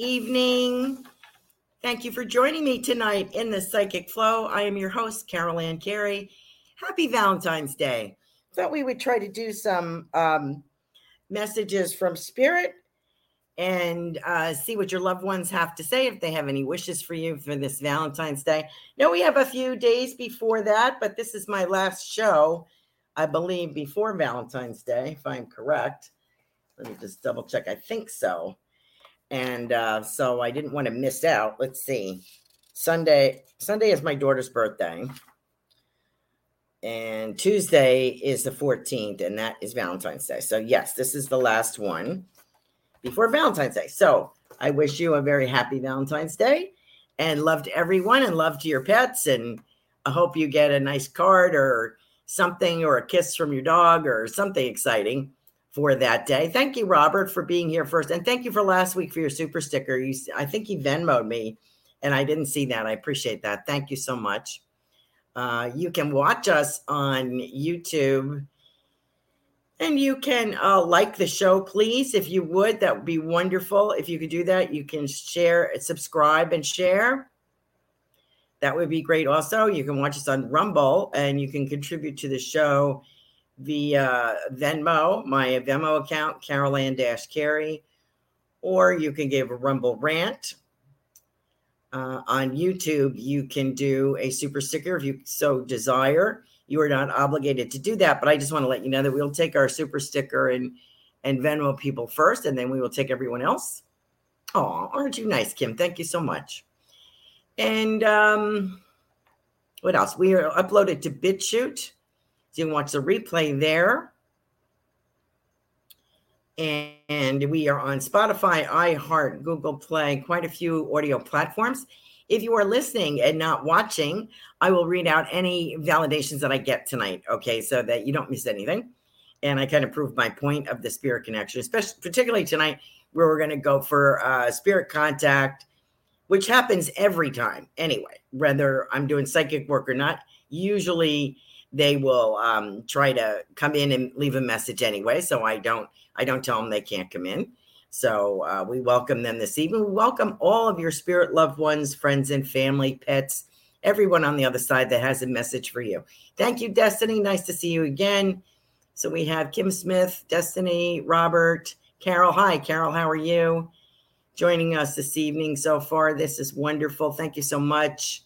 evening. Thank you for joining me tonight in the Psychic Flow. I am your host, Carol Ann Carey. Happy Valentine's Day. Thought we would try to do some um, messages from Spirit and uh, see what your loved ones have to say if they have any wishes for you for this Valentine's Day. Now, we have a few days before that, but this is my last show, I believe, before Valentine's Day, if I'm correct. Let me just double check. I think so and uh, so I didn't want to miss out. Let's see, Sunday. Sunday is my daughter's birthday, and Tuesday is the 14th, and that is Valentine's Day. So yes, this is the last one before Valentine's Day. So I wish you a very happy Valentine's Day, and love to everyone, and love to your pets, and I hope you get a nice card or something, or a kiss from your dog, or something exciting for that day. Thank you, Robert, for being here first, and thank you for last week for your super sticker. You, I think he Venmoed me, and I didn't see that. I appreciate that. Thank you so much. Uh, you can watch us on YouTube. And you can uh, like the show, please, if you would. That would be wonderful. If you could do that, you can share, subscribe, and share. That would be great. Also, you can watch us on Rumble and you can contribute to the show via Venmo, my Venmo account, Carolan Dash Carey, or you can give a Rumble rant. Uh, on YouTube, you can do a super sticker if you so desire. You are not obligated to do that, but I just want to let you know that we'll take our super sticker and and Venmo people first, and then we will take everyone else. Oh, aren't you nice, Kim? Thank you so much. And um, what else? We are uploaded to BitChute. You can watch the replay there. And we are on Spotify, iHeart, Google Play, quite a few audio platforms. If you are listening and not watching, I will read out any validations that I get tonight, okay, so that you don't miss anything. And I kind of prove my point of the spirit connection, especially particularly tonight, where we're going to go for uh, spirit contact, which happens every time anyway, whether I'm doing psychic work or not. Usually, they will um, try to come in and leave a message anyway. So I don't I don't tell them they can't come in. So uh, we welcome them this evening. We welcome all of your spirit loved ones, friends and family, pets, everyone on the other side that has a message for you. Thank you, Destiny. Nice to see you again. So we have Kim Smith, Destiny, Robert, Carol. Hi, Carol. How are you? Joining us this evening so far. This is wonderful. Thank you so much.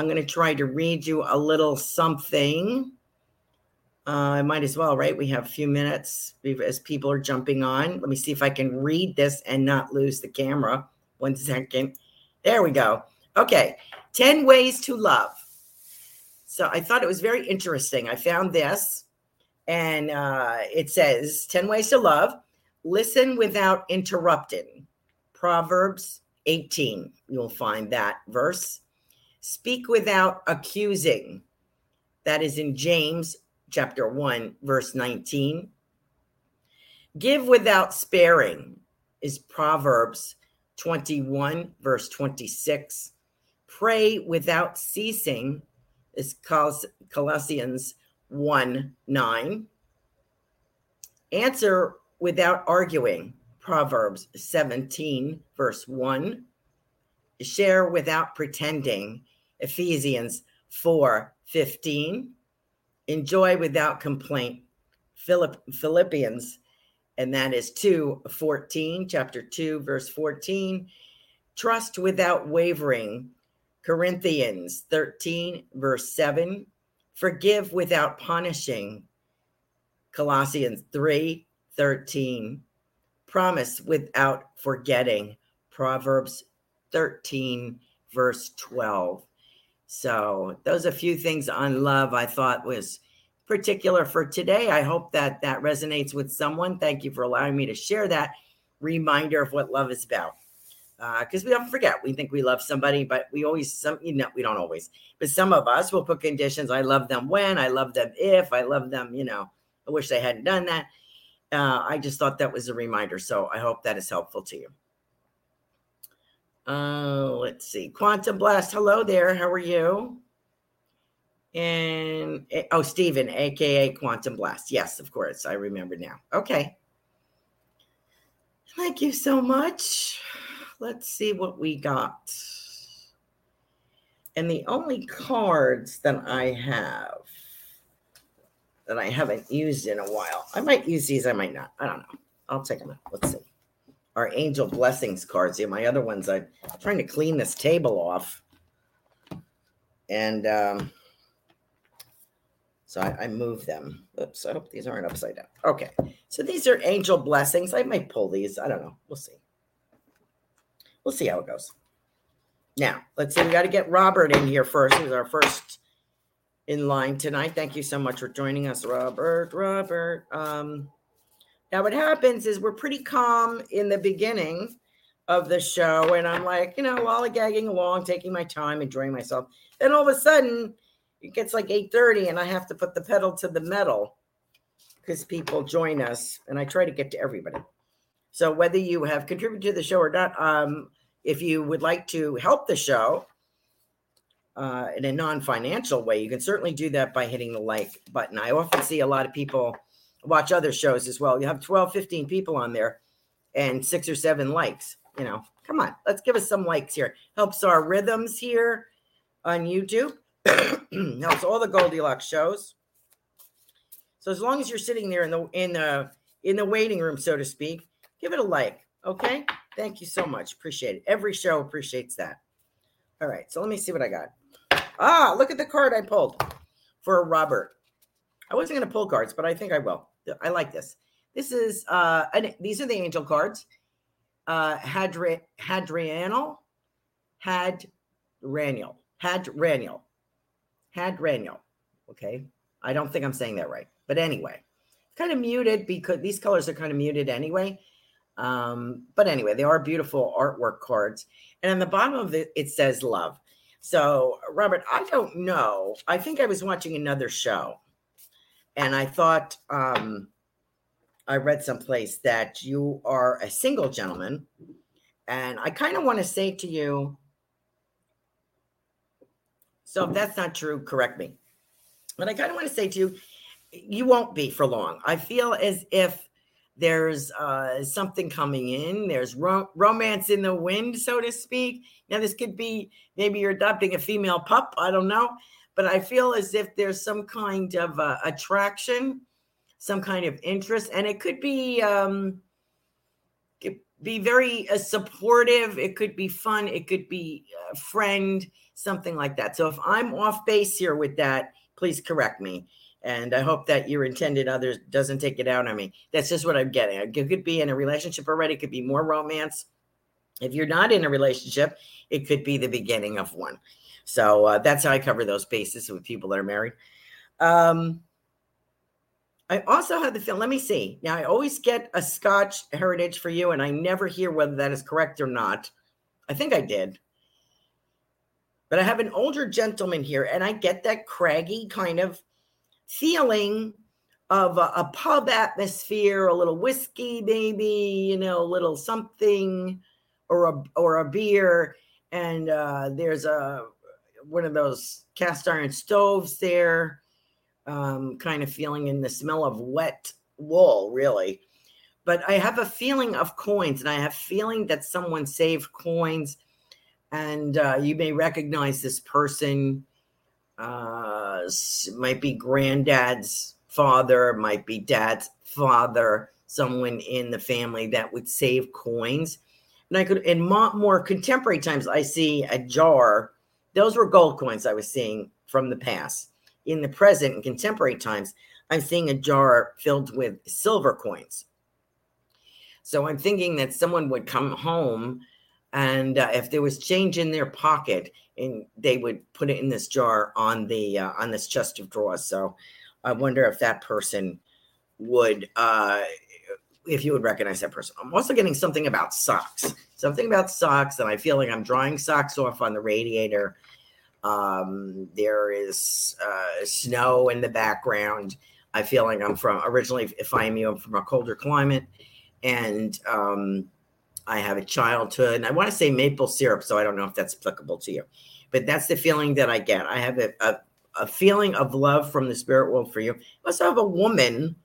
I'm going to try to read you a little something. Uh, I might as well, right? We have a few minutes as people are jumping on. Let me see if I can read this and not lose the camera. One second. There we go. Okay. 10 ways to love. So I thought it was very interesting. I found this and uh, it says 10 ways to love listen without interrupting proverbs 18 you'll find that verse speak without accusing that is in james chapter 1 verse 19 give without sparing is proverbs 21 verse 26 pray without ceasing is colossians 1 9. Answer without arguing. Proverbs 17, verse 1. Share without pretending. Ephesians 4 15. Enjoy without complaint. Philipp, Philippians, and that is 2 14, chapter 2, verse 14. Trust without wavering. Corinthians 13, verse 7 forgive without punishing. Colossians 3 13. Promise without forgetting. Proverbs 13, verse 12. So, those are a few things on love I thought was particular for today. I hope that that resonates with someone. Thank you for allowing me to share that reminder of what love is about because uh, we often forget. We think we love somebody, but we always some you know we don't always. But some of us will put conditions. I love them when. I love them if. I love them. You know. I wish they hadn't done that. Uh, I just thought that was a reminder. So I hope that is helpful to you. Uh, let's see. Quantum Blast. Hello there. How are you? And eh, oh, Stephen, aka Quantum Blast. Yes, of course. I remember now. Okay. Thank you so much let's see what we got. And the only cards that I have that I haven't used in a while, I might use these, I might not. I don't know. I'll take them. Out. Let's see. Our angel blessings cards. Yeah, my other ones, I'm trying to clean this table off. And um, so I, I moved them. Oops, I hope these aren't upside down. Okay. So these are angel blessings. I might pull these. I don't know. We'll see we'll see how it goes. Now, let's see. We got to get Robert in here first. He's our first in line tonight. Thank you so much for joining us, Robert. Robert. Um, now, what happens is we're pretty calm in the beginning of the show, and I'm like, you know, lollygagging along, taking my time, enjoying myself. Then all of a sudden, it gets like 8:30, and I have to put the pedal to the metal because people join us, and I try to get to everybody. So whether you have contributed to the show or not, um, if you would like to help the show uh, in a non-financial way, you can certainly do that by hitting the like button. I often see a lot of people watch other shows as well. You have 12, 15 people on there and six or seven likes. You know, come on, let's give us some likes here. Helps our rhythms here on YouTube. Helps all the Goldylocks shows. So as long as you're sitting there in the in the in the waiting room, so to speak, give it a like. Okay. Thank you so much. Appreciate it. Every show appreciates that. All right. So let me see what I got. Ah, look at the card I pulled for Robert. I wasn't going to pull cards, but I think I will. I like this. This is uh these are the angel cards. Uh Hadri Hadrianal had Raniel. Had Raniel. Had Raniel. Okay. I don't think I'm saying that right. But anyway, kind of muted because these colors are kind of muted anyway. Um, but anyway, they are beautiful artwork cards. And on the bottom of it, it says love. So, Robert, I don't know. I think I was watching another show and I thought um, I read someplace that you are a single gentleman. And I kind of want to say to you so, if that's not true, correct me. But I kind of want to say to you, you won't be for long. I feel as if there's uh, something coming in. There's ro- romance in the wind, so to speak. Now, this could be maybe you're adopting a female pup. I don't know. But I feel as if there's some kind of uh, attraction some kind of interest, and it could be um, be very uh, supportive. It could be fun. It could be a friend, something like that. So if I'm off base here with that, please correct me. And I hope that your intended other doesn't take it out on me. That's just what I'm getting. It could be in a relationship already. It could be more romance. If you're not in a relationship, it could be the beginning of one. So uh, that's how I cover those bases with people that are married. Um, I also have the film. Let me see. Now, I always get a Scotch heritage for you, and I never hear whether that is correct or not. I think I did. But I have an older gentleman here, and I get that craggy kind of feeling of a, a pub atmosphere, a little whiskey, maybe, you know, a little something, or a or a beer. And uh, there's a one of those cast iron stoves there um, kind of feeling in the smell of wet wool, really. But I have a feeling of coins, and I have feeling that someone saved coins, and uh, you may recognize this person. Uh, might be granddad's father, might be dad's father, someone in the family that would save coins. And I could, in more contemporary times, I see a jar. Those were gold coins I was seeing from the past in the present and contemporary times, I'm seeing a jar filled with silver coins. So I'm thinking that someone would come home and uh, if there was change in their pocket and they would put it in this jar on the uh, on this chest of drawers so i wonder if that person would uh if you would recognize that person i'm also getting something about socks something about socks and i feel like i'm drying socks off on the radiator um, there is uh, snow in the background. I feel like I'm from originally, if I'm you, I'm from a colder climate, and um, I have a childhood. And I want to say maple syrup, so I don't know if that's applicable to you, but that's the feeling that I get. I have a, a, a feeling of love from the spirit world for you. I also have a woman.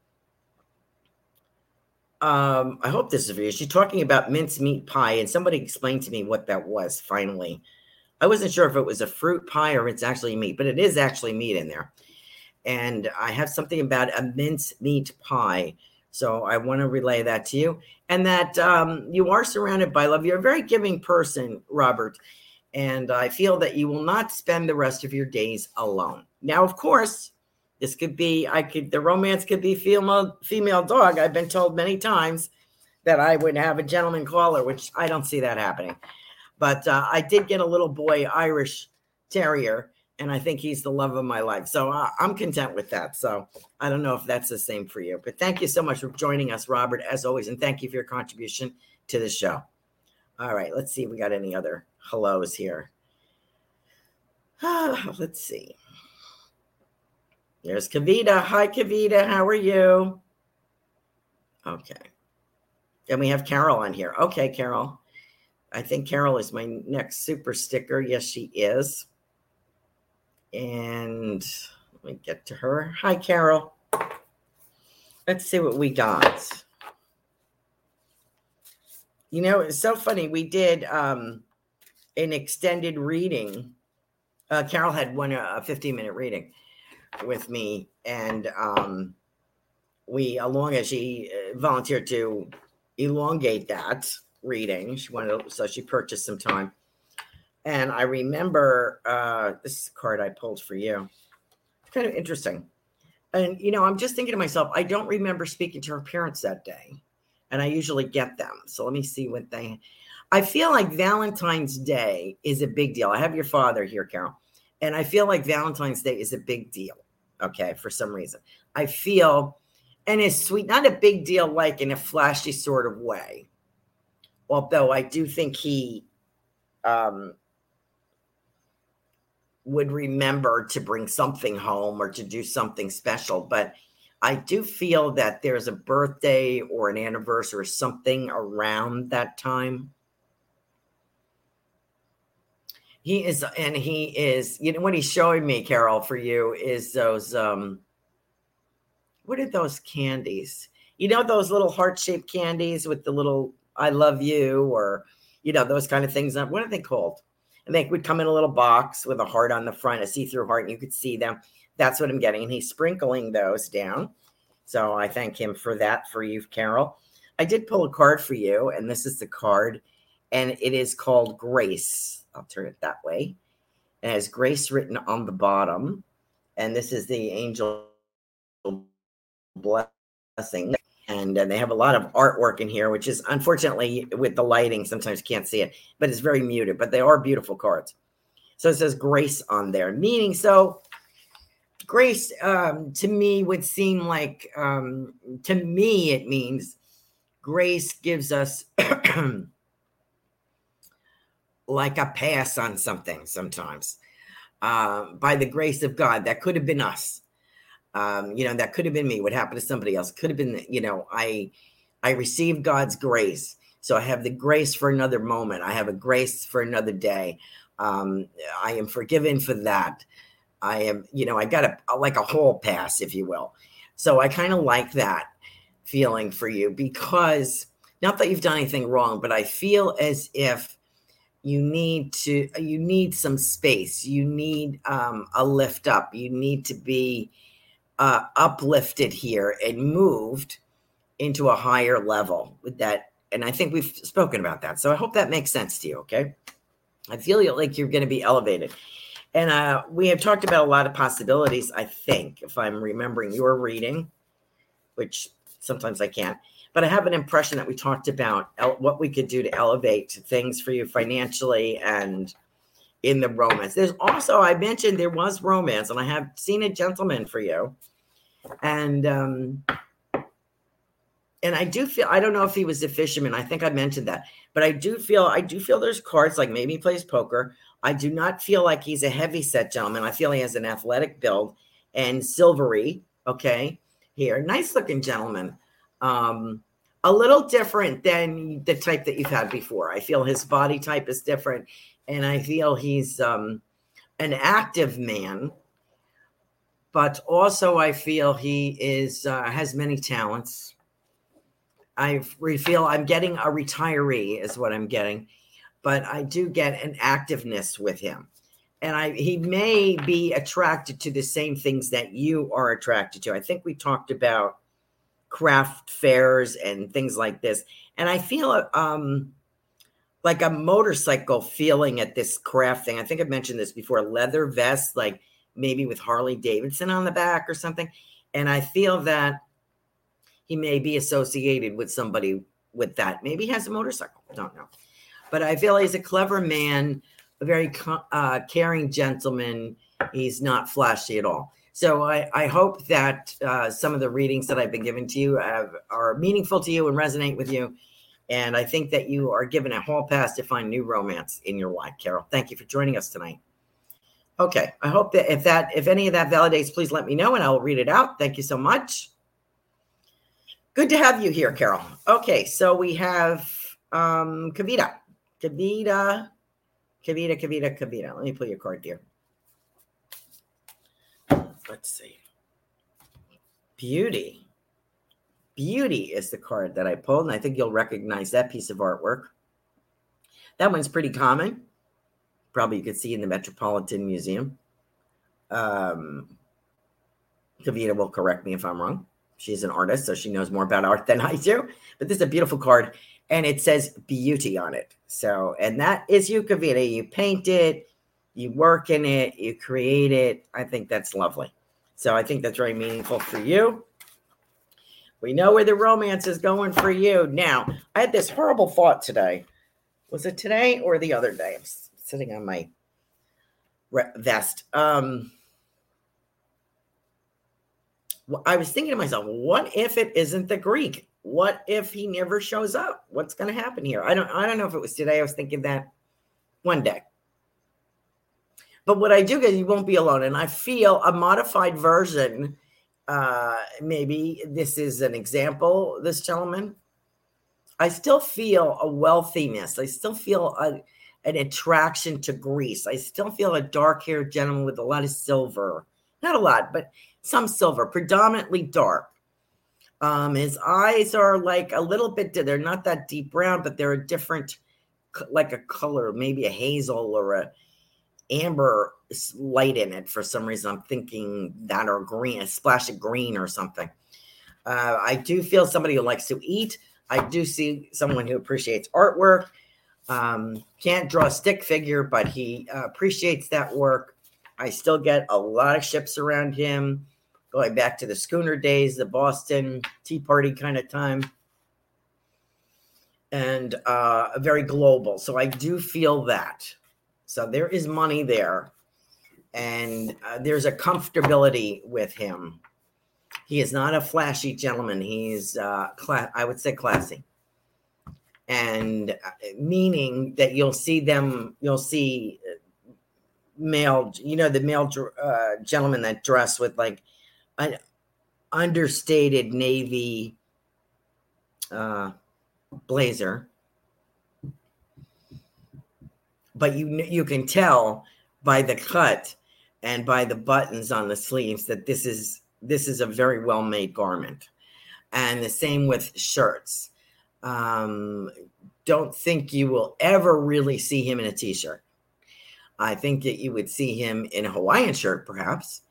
Um, I hope this is for you. She's talking about mincemeat pie, and somebody explained to me what that was finally. I wasn't sure if it was a fruit pie or it's actually meat, but it is actually meat in there. And I have something about a mince meat pie. So I want to relay that to you. And that um, you are surrounded by love. You're a very giving person, Robert. And I feel that you will not spend the rest of your days alone. Now, of course, this could be, I could, the romance could be female, female dog. I've been told many times that I would have a gentleman caller, which I don't see that happening. But uh, I did get a little boy Irish Terrier, and I think he's the love of my life. So uh, I'm content with that. So I don't know if that's the same for you. But thank you so much for joining us, Robert, as always, and thank you for your contribution to the show. All right, let's see if we got any other hellos here. let's see. There's Kavita. Hi, Kavita. How are you? Okay. And we have Carol on here. Okay, Carol. I think Carol is my next super sticker. Yes, she is. And let me get to her. Hi, Carol. Let's see what we got. You know, it's so funny. We did um, an extended reading. Uh, Carol had one a 15 minute reading with me, and um, we, along as she uh, volunteered to elongate that, reading. She wanted, so she purchased some time. And I remember uh, this card I pulled for you. It's kind of interesting. And you know, I'm just thinking to myself, I don't remember speaking to her parents that day, and I usually get them. So let me see what they. I feel like Valentine's Day is a big deal. I have your father here, Carol, and I feel like Valentine's Day is a big deal. Okay, for some reason, I feel, and it's sweet, not a big deal like in a flashy sort of way, although I do think he um, would remember to bring something home or to do something special. But I do feel that there's a birthday or an anniversary or something around that time. He is, and he is, you know, what he's showing me, Carol, for you is those, um, what are those candies? You know, those little heart shaped candies with the little I love you, or, you know, those kind of things. What are they called? And they would come in a little box with a heart on the front, a see through heart, and you could see them. That's what I'm getting. And he's sprinkling those down. So I thank him for that for you, Carol. I did pull a card for you, and this is the card, and it is called Grace. I'll turn it that way. It has Grace written on the bottom, and this is the angel blessing. And uh, they have a lot of artwork in here, which is unfortunately with the lighting, sometimes you can't see it, but it's very muted. But they are beautiful cards. So it says grace on there, meaning so grace um, to me would seem like um, to me it means grace gives us like a pass on something sometimes uh, by the grace of god. That could have been us. Um, you know that could have been me. What happened to somebody else? Could have been you know i i received god's grace. So i have the grace for another moment. I have a grace for another day. Um, i am forgiven for that. I am, you know, I got a like a whole pass, if you will. So I kind of like that feeling for you because not that you've done anything wrong, but I feel as if you need to you need some space. You need um, a lift up. You need to be uh, uplifted here and moved into a higher level with that. And I think we've spoken about that. So I hope that makes sense to you. Okay. I feel like you're going to be elevated. And uh, we have talked about a lot of possibilities, I think, if I'm remembering your reading, which sometimes I can't. But I have an impression that we talked about el- what we could do to elevate things for you financially and in the romance. There's also, I mentioned there was romance, and I have seen a gentleman for you. And, um, and I do feel I don't know if he was a fisherman. I think I mentioned that, but I do feel I do feel there's cards like maybe he plays poker. I do not feel like he's a heavy set gentleman. I feel he has an athletic build and silvery. Okay, here, nice looking gentleman. Um, a little different than the type that you've had before. I feel his body type is different, and I feel he's um, an active man. But also, I feel he is uh, has many talents. I feel I'm getting a retiree, is what I'm getting but I do get an activeness with him. And I he may be attracted to the same things that you are attracted to. I think we talked about craft fairs and things like this. And I feel um like a motorcycle feeling at this craft thing. I think I've mentioned this before, leather vest, like maybe with Harley Davidson on the back or something. And I feel that he may be associated with somebody with that. Maybe he has a motorcycle. Don't know but I feel he's a clever man, a very uh, caring gentleman. He's not flashy at all. So I, I hope that uh, some of the readings that I've been giving to you have, are meaningful to you and resonate with you. And I think that you are given a hall pass to find new romance in your life, Carol. Thank you for joining us tonight. Okay, I hope that if that if any of that validates, please let me know and I'll read it out. Thank you so much. Good to have you here, Carol. Okay, so we have um Kavita. Kavita, Kavita, Kavita, Kavita. Let me pull your card here. Let's see. Beauty. Beauty is the card that I pulled, and I think you'll recognize that piece of artwork. That one's pretty common. Probably you could see in the Metropolitan Museum. Um, Kavita will correct me if I'm wrong. She's an artist, so she knows more about art than I do. But this is a beautiful card and it says beauty on it. So, and that is you, Kavita. You paint it, you work in it, you create it. I think that's lovely. So, I think that's very meaningful for you. We know where the romance is going for you. Now, I had this horrible thought today. Was it today or the other day? I'm sitting on my vest. Um, I was thinking to myself, what if it isn't the Greek? what if he never shows up? What's going to happen here? I don't I don't know if it was today. I was thinking that one day. But what I do get, you won't be alone. And I feel a modified version. Uh, maybe this is an example, this gentleman. I still feel a wealthiness. I still feel a, an attraction to Greece. I still feel a dark haired gentleman with a lot of silver. Not a lot, but some silver, predominantly dark. Um, his eyes are like a little bit, they're not that deep brown, but they're a different, like a color, maybe a hazel or a amber light in it for some reason. I'm thinking that or green, a splash of green or something. Uh, I do feel somebody who likes to eat. I do see someone who appreciates artwork. Um, can't draw a stick figure, but he uh, appreciates that work. I still get a lot of ships around him, going back to the schooner days, the Boston Tea Party kind of time, and uh, very global. So I do feel that. So there is money there, and uh, there's a comfortability with him. He is not a flashy gentleman. He's, uh, cla- I would say, classy and uh, meaning that you'll see them you'll see uh, male you know the male uh, gentleman that dress with like an understated navy uh, blazer but you you can tell by the cut and by the buttons on the sleeves that this is this is a very well made garment and the same with shirts um, don't think you will ever really see him in a t-shirt. I think that you would see him in a Hawaiian shirt, perhaps,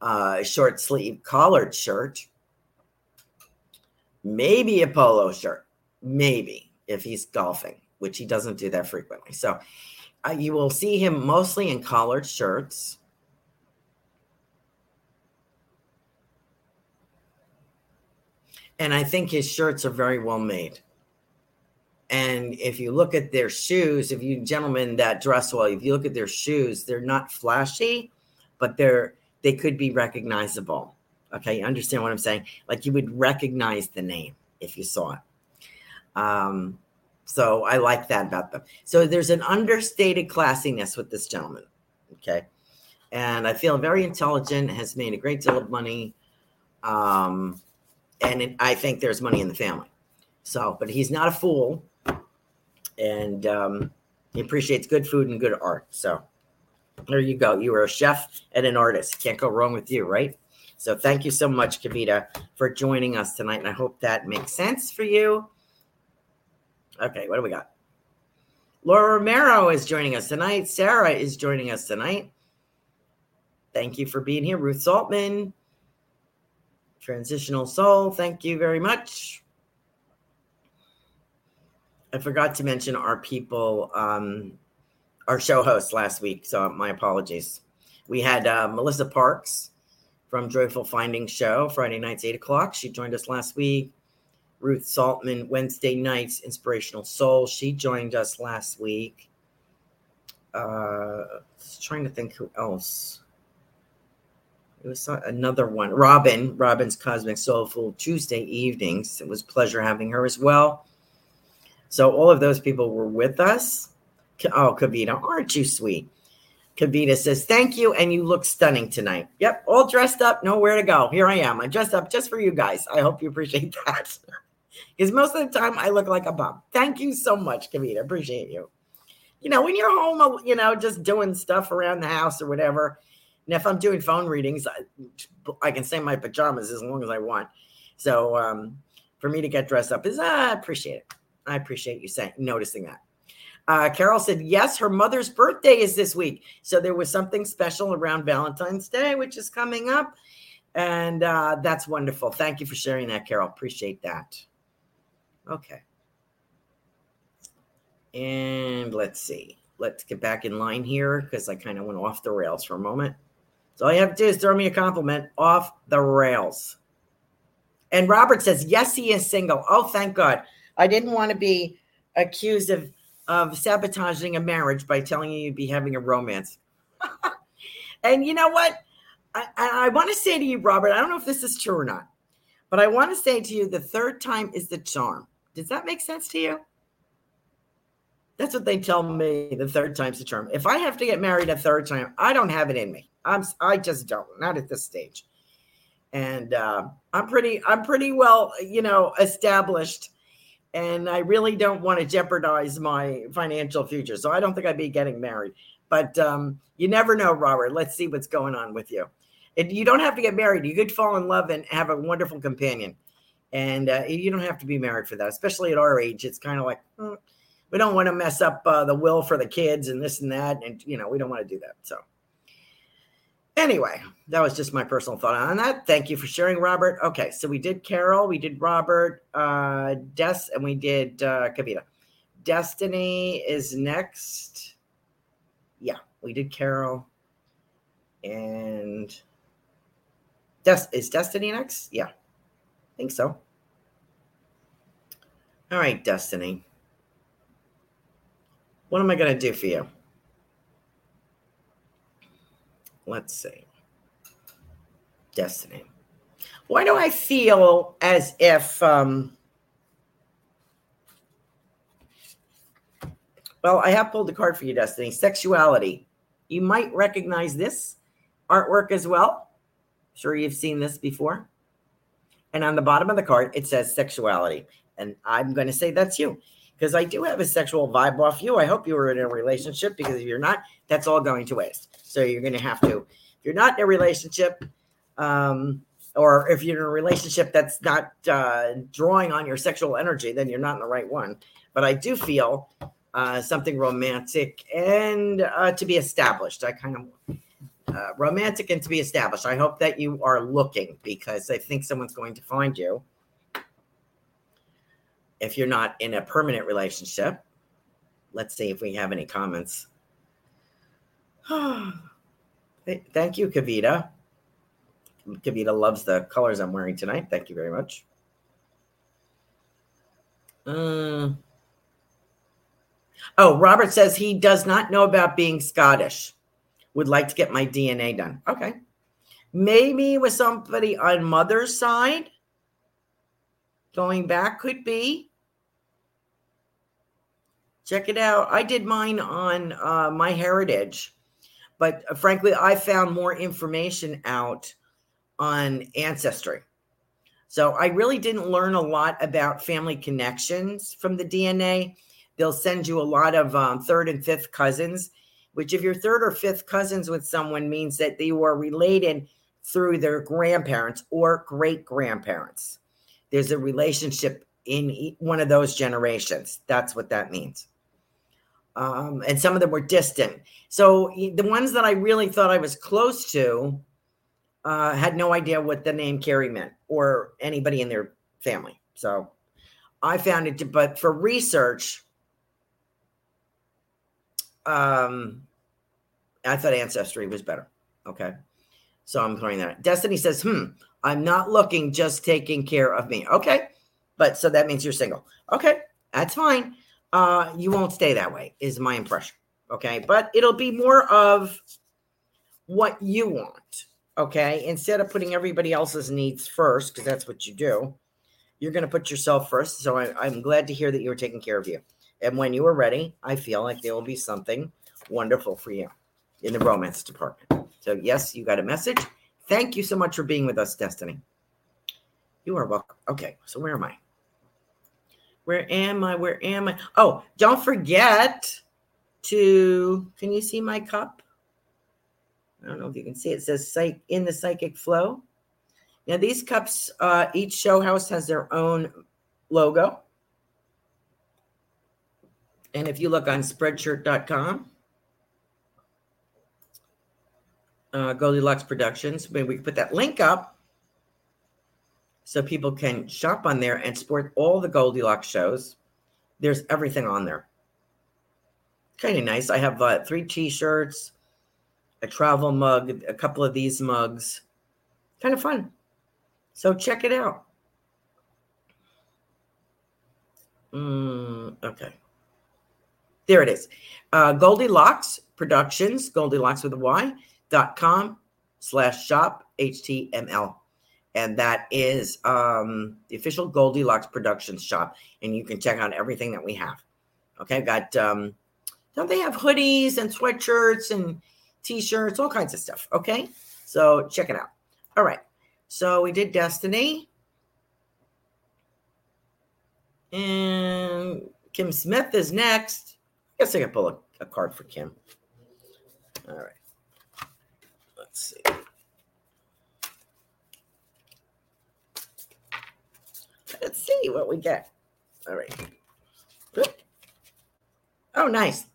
uh, short sleeve collared shirt, maybe a polo shirt, maybe if he's golfing, which he doesn't do that frequently. So you will see him mostly in collared shirts. And I think his shirts are very well made. And if you look at their shoes, if you gentlemen that dress well, if you look at their shoes, they're not flashy, but they're they could be recognizable. Okay, you understand what I'm saying? Like you would recognize the name if you saw it. Um, so I like that about them. So there's an understated classiness with this gentleman. Okay. And I feel very intelligent, has made a great deal of money. Um, and it, I think there's money in the family. So, but he's not a fool and um, he appreciates good food and good art. So there you go. You are a chef and an artist. Can't go wrong with you, right? So thank you so much, Kavita, for joining us tonight. And I hope that makes sense for you. Okay, what do we got? Laura Romero is joining us tonight. Sarah is joining us tonight. Thank you for being here. Ruth Saltman, Transitional Soul, thank you very much. I forgot to mention our people, um, our show hosts last week. So my apologies. We had uh, Melissa Parks from Joyful Findings Show, Friday nights, 8 o'clock. She joined us last week. Ruth Saltman, Wednesday nights, Inspirational Soul. She joined us last week. Uh, trying to think who else. It was another one. Robin, Robin's Cosmic Soulful Tuesday evenings. It was pleasure having her as well. So all of those people were with us. Oh, Kavita, aren't you sweet? Kavita says, Thank you. And you look stunning tonight. Yep, all dressed up, nowhere to go. Here I am. I dressed up just for you guys. I hope you appreciate that. Because most of the time I look like a bum. Thank you so much, Kavita. Appreciate you. You know, when you're home, you know, just doing stuff around the house or whatever. And if I'm doing phone readings, I, I can say my pajamas as long as I want. So um, for me to get dressed up is, ah, I appreciate it. I appreciate you saying noticing that. Uh, Carol said, yes, her mother's birthday is this week. So there was something special around Valentine's Day, which is coming up. And uh, that's wonderful. Thank you for sharing that, Carol. Appreciate that. Okay. And let's see. Let's get back in line here because I kind of went off the rails for a moment. So all you have to do is throw me a compliment off the rails. And Robert says, yes, he is single. Oh, thank God. I didn't want to be accused of of sabotaging a marriage by telling you you'd be having a romance. and you know what? I, I want to say to you, Robert, I don't know if this is true or not, but I want to say to you the third time is the charm. Does that make sense to you? That's what they tell me. The third time's the charm. If I have to get married a third time, I don't have it in me. I'm I just don't. Not at this stage. And uh, I'm pretty I'm pretty well, you know, established and I really don't want to jeopardize my financial future. So I don't think I'd be getting married. But um, you never know, Robert. Let's see what's going on with you. And you don't have to get married. You could fall in love and have a wonderful companion. And uh, you don't have to be married for that, especially at our age. It's kind of like hmm, we don't want to mess up uh, the will for the kids and this and that. And, you know, we don't want to do that. So, Anyway, that was just my personal thought on that. Thank you for sharing, Robert. Okay, so we did Carol, we did Robert, uh, Des, and we did uh, Kavita. Destiny is next. Yeah, we did Carol, and Des is Destiny next. Yeah, think so. All right, Destiny. What am I going to do for you? Let's see. Destiny. Why do I feel as if, um, well, I have pulled the card for you, Destiny. Sexuality. You might recognize this artwork as well. Sure, you've seen this before. And on the bottom of the card, it says sexuality. And I'm going to say that's you because I do have a sexual vibe off you. I hope you were in a relationship because if you're not, that's all going to waste. So you're going to have to, if you're not in a relationship, um, or if you're in a relationship that's not uh, drawing on your sexual energy, then you're not in the right one. But I do feel uh, something romantic and uh, to be established. I kind of uh, romantic and to be established. I hope that you are looking because I think someone's going to find you if you're not in a permanent relationship. Let's see if we have any comments. Thank you, Kavita. Kavita loves the colors I'm wearing tonight. Thank you very much. Uh, oh, Robert says he does not know about being Scottish. Would like to get my DNA done. Okay. Maybe with somebody on mother's side. Going back could be. Check it out. I did mine on uh, MyHeritage, but uh, frankly, I found more information out on ancestry. So I really didn't learn a lot about family connections from the DNA. They'll send you a lot of um, third and fifth cousins, which, if you're third or fifth cousins with someone, means that they were related through their grandparents or great grandparents. There's a relationship in one of those generations. That's what that means um, and some of them were distant. So the ones that I really thought I was close to uh, had no idea what the name Carey meant or anybody in their family. So I found it, to, but for research, um, I thought Ancestry was better. Okay. So I'm throwing that. Destiny says, hmm, I'm not looking, just taking care of me. Okay. But so that means you're single. Okay. That's fine uh, you won't stay that way, is my impression. Okay. But it'll be more of what you want. Okay. Instead of putting everybody else's needs first, because that's what you do, you're going to put yourself first. So I, I'm glad to hear that you were taking care of you. And when you are ready, I feel like there will be something wonderful for you in the romance department. So, yes, you got a message. Thank you so much for being with us, Destiny. You are welcome. Okay, so where am I? Where am I? Where am I? Oh, don't forget to. Can you see my cup? I don't know if you can see it. it says psych in the psychic flow. Now these cups, uh, each show house has their own logo. And if you look on spreadshirt.com, uh, Goldylocks Productions, maybe we can put that link up so people can shop on there and support all the Goldylocks shows. There's everything on there. Kind of nice. I have uh, three T-shirts, a travel mug, a couple of these mugs. Kind of fun. So check it out. Mm, okay. There it is. Uh, Goldylocks Productions, Goldylocks with a Y, dot com slash shop HTML and that is um, the official Goldylocks Productions shop, and you can check out everything that we have. Okay, I've got um, don't they have hoodies and sweatshirts and t-shirts, all kinds of stuff. Okay, so check it out. All right, so we did Destiny, and Kim Smith is next. Guess I can pull a, a card for Kim. All right, let's see. Let's see what we get. All right. Oh, nice.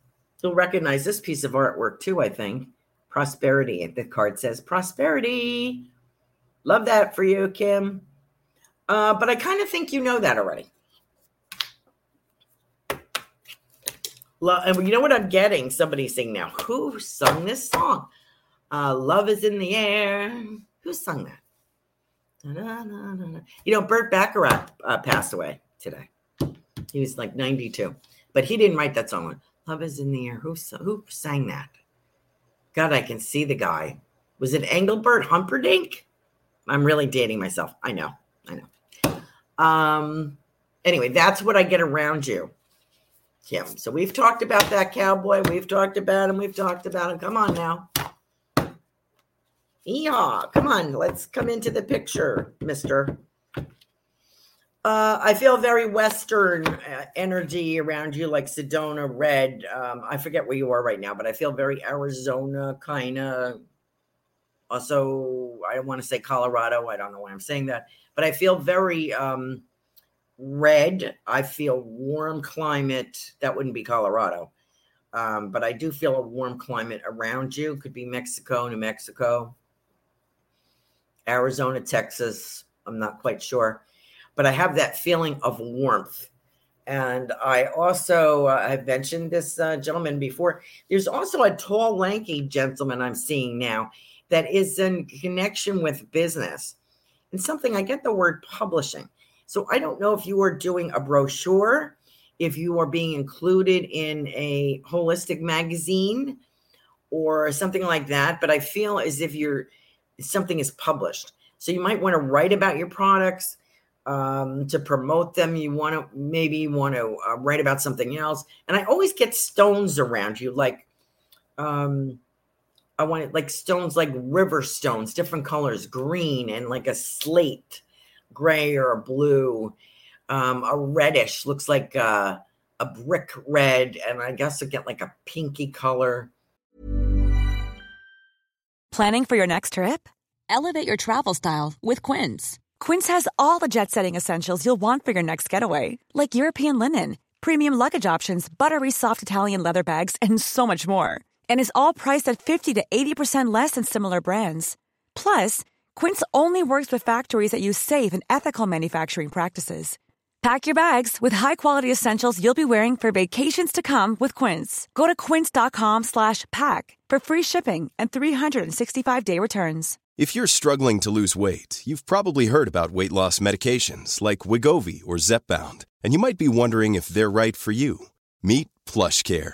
You'll recognize this piece of artwork too, I think. prosperity. The card says prosperity. Love that for you, Kim. Uh, but I kind of think you know that already. And you know what I'm getting? Somebody sing now. Who sung this song? Uh, Love is in the air. Who sung that? You know, Burt Bacharach uh, passed away today. He was like 92, but he didn't write that song. Love is in the air. Who who sang that? God, I can see the guy. Was it Engelbert Humperdinck? I'm really dating myself. I know. I know. Um. Anyway, that's what I get around you, Kim. So we've talked about that cowboy. We've talked about him. We've talked about him. Come on now. Yeah, come on, let's come into the picture, mister. Uh, I feel very Western uh, energy around you, like Sedona Red. Um, I forget where you are right now, but I feel very Arizona kind of. Also, I don't want to say Colorado. I don't know why I'm saying that, but I feel very um, red. I feel warm climate. That wouldn't be Colorado, um, but I do feel a warm climate around you. Could be Mexico, New Mexico. Arizona, Texas. I'm not quite sure, but I have that feeling of warmth. And I also, uh, I've mentioned this uh, gentleman before. There's also a tall, lanky gentleman I'm seeing now that is in connection with business and something I get the word publishing. So I don't know if you are doing a brochure, if you are being included in a holistic magazine or something like that, but I feel as if you're something is published. So you might want to write about your products um, to promote them. You want to maybe want to uh, write about something else. And I always get stones around you, like um, I want it like stones, like river stones, different colors, green and like a slate, gray or a blue, um, a reddish looks like a, a brick red, and I guess I get like a pinky color. Planning for your next trip? Elevate your travel style with Quince. Quince has all the jet setting essentials you'll want for your next getaway, like European linen, premium luggage options, buttery soft Italian leather bags, and so much more. And is all priced at 50 to 80% less than similar brands. Plus, Quince only works with factories that use safe and ethical manufacturing practices. Pack your bags with high-quality essentials you'll be wearing for vacations to come with Quince. Go to quince.com slash pack for free shipping and 365-day returns. If you're struggling to lose weight, you've probably heard about weight loss medications like Wegovy or Zepbound, and you might be wondering if they're right for you. Meet PlushCare,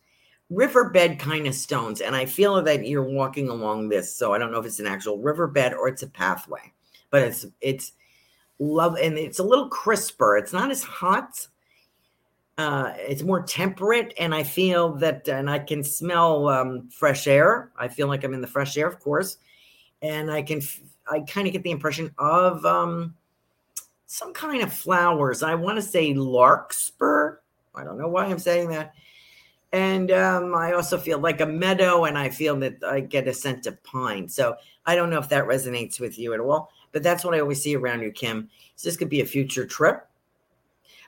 riverbed kind of stones. And I feel that you're walking along this. So I don't know if it's an actual riverbed or it's a pathway, but it's it's love and it's a little crisper. It's not as hot uh, it's more temperate, and I feel that, and I can smell um, fresh air. I feel like I'm in the fresh air, of course, and I can, I kind of get the impression of um, some kind of flowers. I want to say larkspur. I don't know why I'm saying that. And um, I also feel like a meadow, and I feel that I get a scent of pine. So I don't know if that resonates with you at all, but that's what I always see around you, Kim. So this could be a future trip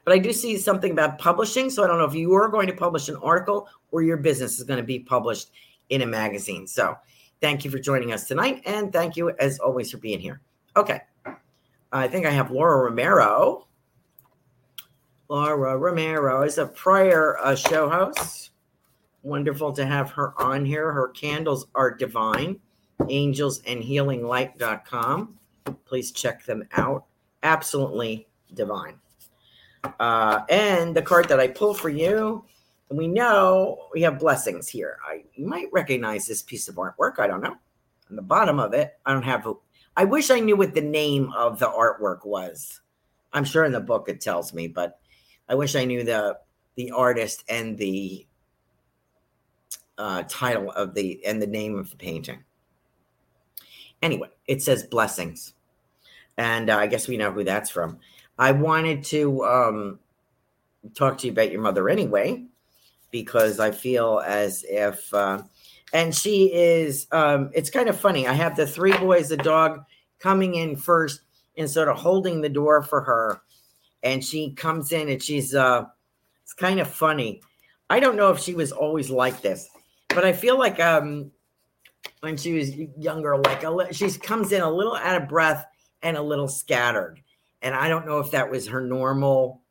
but I do see something about publishing. So I don't know if you are going to publish an article or your business is going to be published in a magazine. So thank you for joining us tonight. And thank you, as always, for being here. Okay. I think I have Laura Romero. Laura Romero is a prior uh, show host. Wonderful to have her on here. Her candles are divine. Angelsandhealinglight.com. Please check them out. Absolutely divine. Uh, and the card that I pull for you, we know we have blessings here. I you might recognize this piece of artwork. I don't know. On the bottom of it, I don't have. I wish I knew what the name of the artwork was. I'm sure in the book it tells me, but I wish I knew the the artist and the uh, title of the and the name of the painting. Anyway, it says blessings, and uh, I guess we know who that's from. I wanted to um, talk to you about your mother anyway, because I feel as if, uh, and she is, um, it's kind of funny. I have the three boys, the dog coming in first and sort of holding the door for her. And she comes in and she's, uh, it's kind of funny. I don't know if she was always like this, but I feel like um, when she was younger, like a, she comes in a little out of breath and a little scattered. And I don't know if that was her normal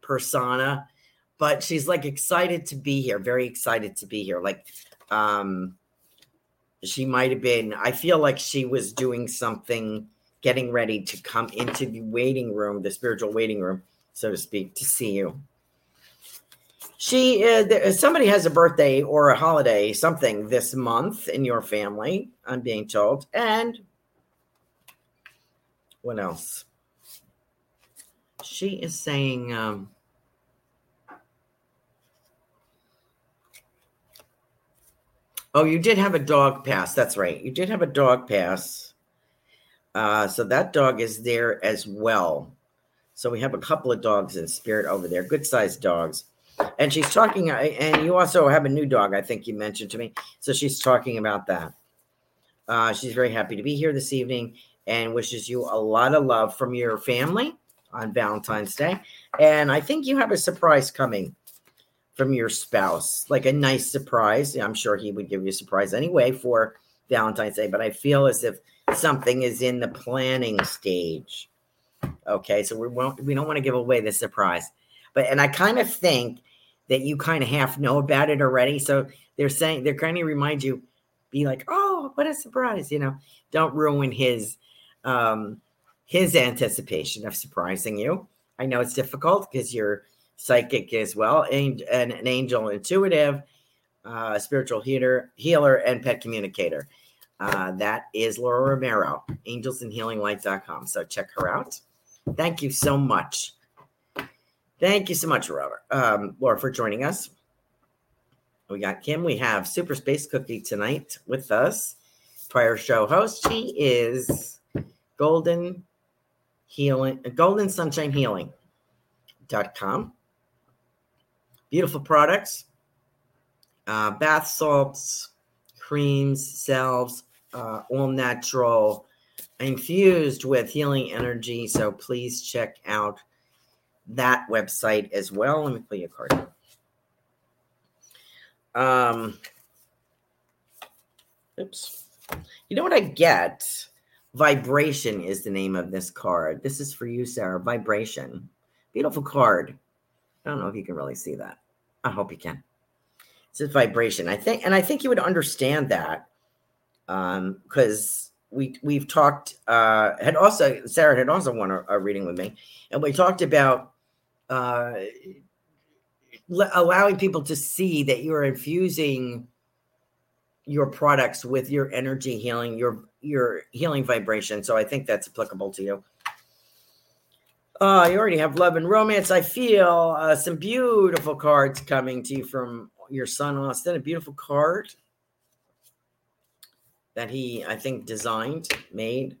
persona, but she's like excited to be here, very excited to be here. Like, um, she might have been, I feel like she was doing something, getting ready to come into the waiting room, the spiritual waiting room, so to speak, to see you. She, uh, somebody has a birthday or a holiday, something this month in your family, I'm being told. And what else? She is saying, um, Oh, you did have a dog pass. That's right. You did have a dog pass. Uh, so that dog is there as well. So we have a couple of dogs in spirit over there, good sized dogs. And she's talking, uh, and you also have a new dog, I think you mentioned to me. So she's talking about that. Uh, she's very happy to be here this evening and wishes you a lot of love from your family on Valentine's Day. And I think you have a surprise coming from your spouse, like a nice surprise. I'm sure he would give you a surprise anyway for Valentine's Day, but I feel as if something is in the planning stage. Okay, so we won't we don't want to give away the surprise. But and I kind of think that you kind of half know about it already. So they're saying they're kind of remind you, be like, oh, what a surprise, you know. Don't ruin his um his anticipation of surprising you. I know it's difficult because you're psychic as well, and, an angel intuitive, uh, spiritual healer, healer, and pet communicator. Uh, that is Laura Romero, angelsandhealinglight.com. So check her out. Thank you so much. Thank you so much, Robert, um, Laura, for joining us. We got Kim. We have Super Space Cookie tonight with us. Prior show host. She is Golden Healing, Golden Sunshine Healing.com beautiful products uh, bath salts, creams, salves, uh, all natural, infused with healing energy. So please check out that website as well. Let me play you a card. Um, oops. You know what I get? Vibration is the name of this card. This is for you, Sarah. Vibration. Beautiful card. I don't know if you can really see that. I hope you can. It's a vibration. I think, and I think you would understand that um, because we we've talked. Uh, had also Sarah had also won a, a reading with me, and we talked about uh, allowing people to see that you're infusing your products with your energy healing, your your healing vibration. So I think that's applicable to you. Uh, you already have love and romance. I feel uh, some beautiful cards coming to you from your son Austin. A beautiful card that he, I think, designed, made.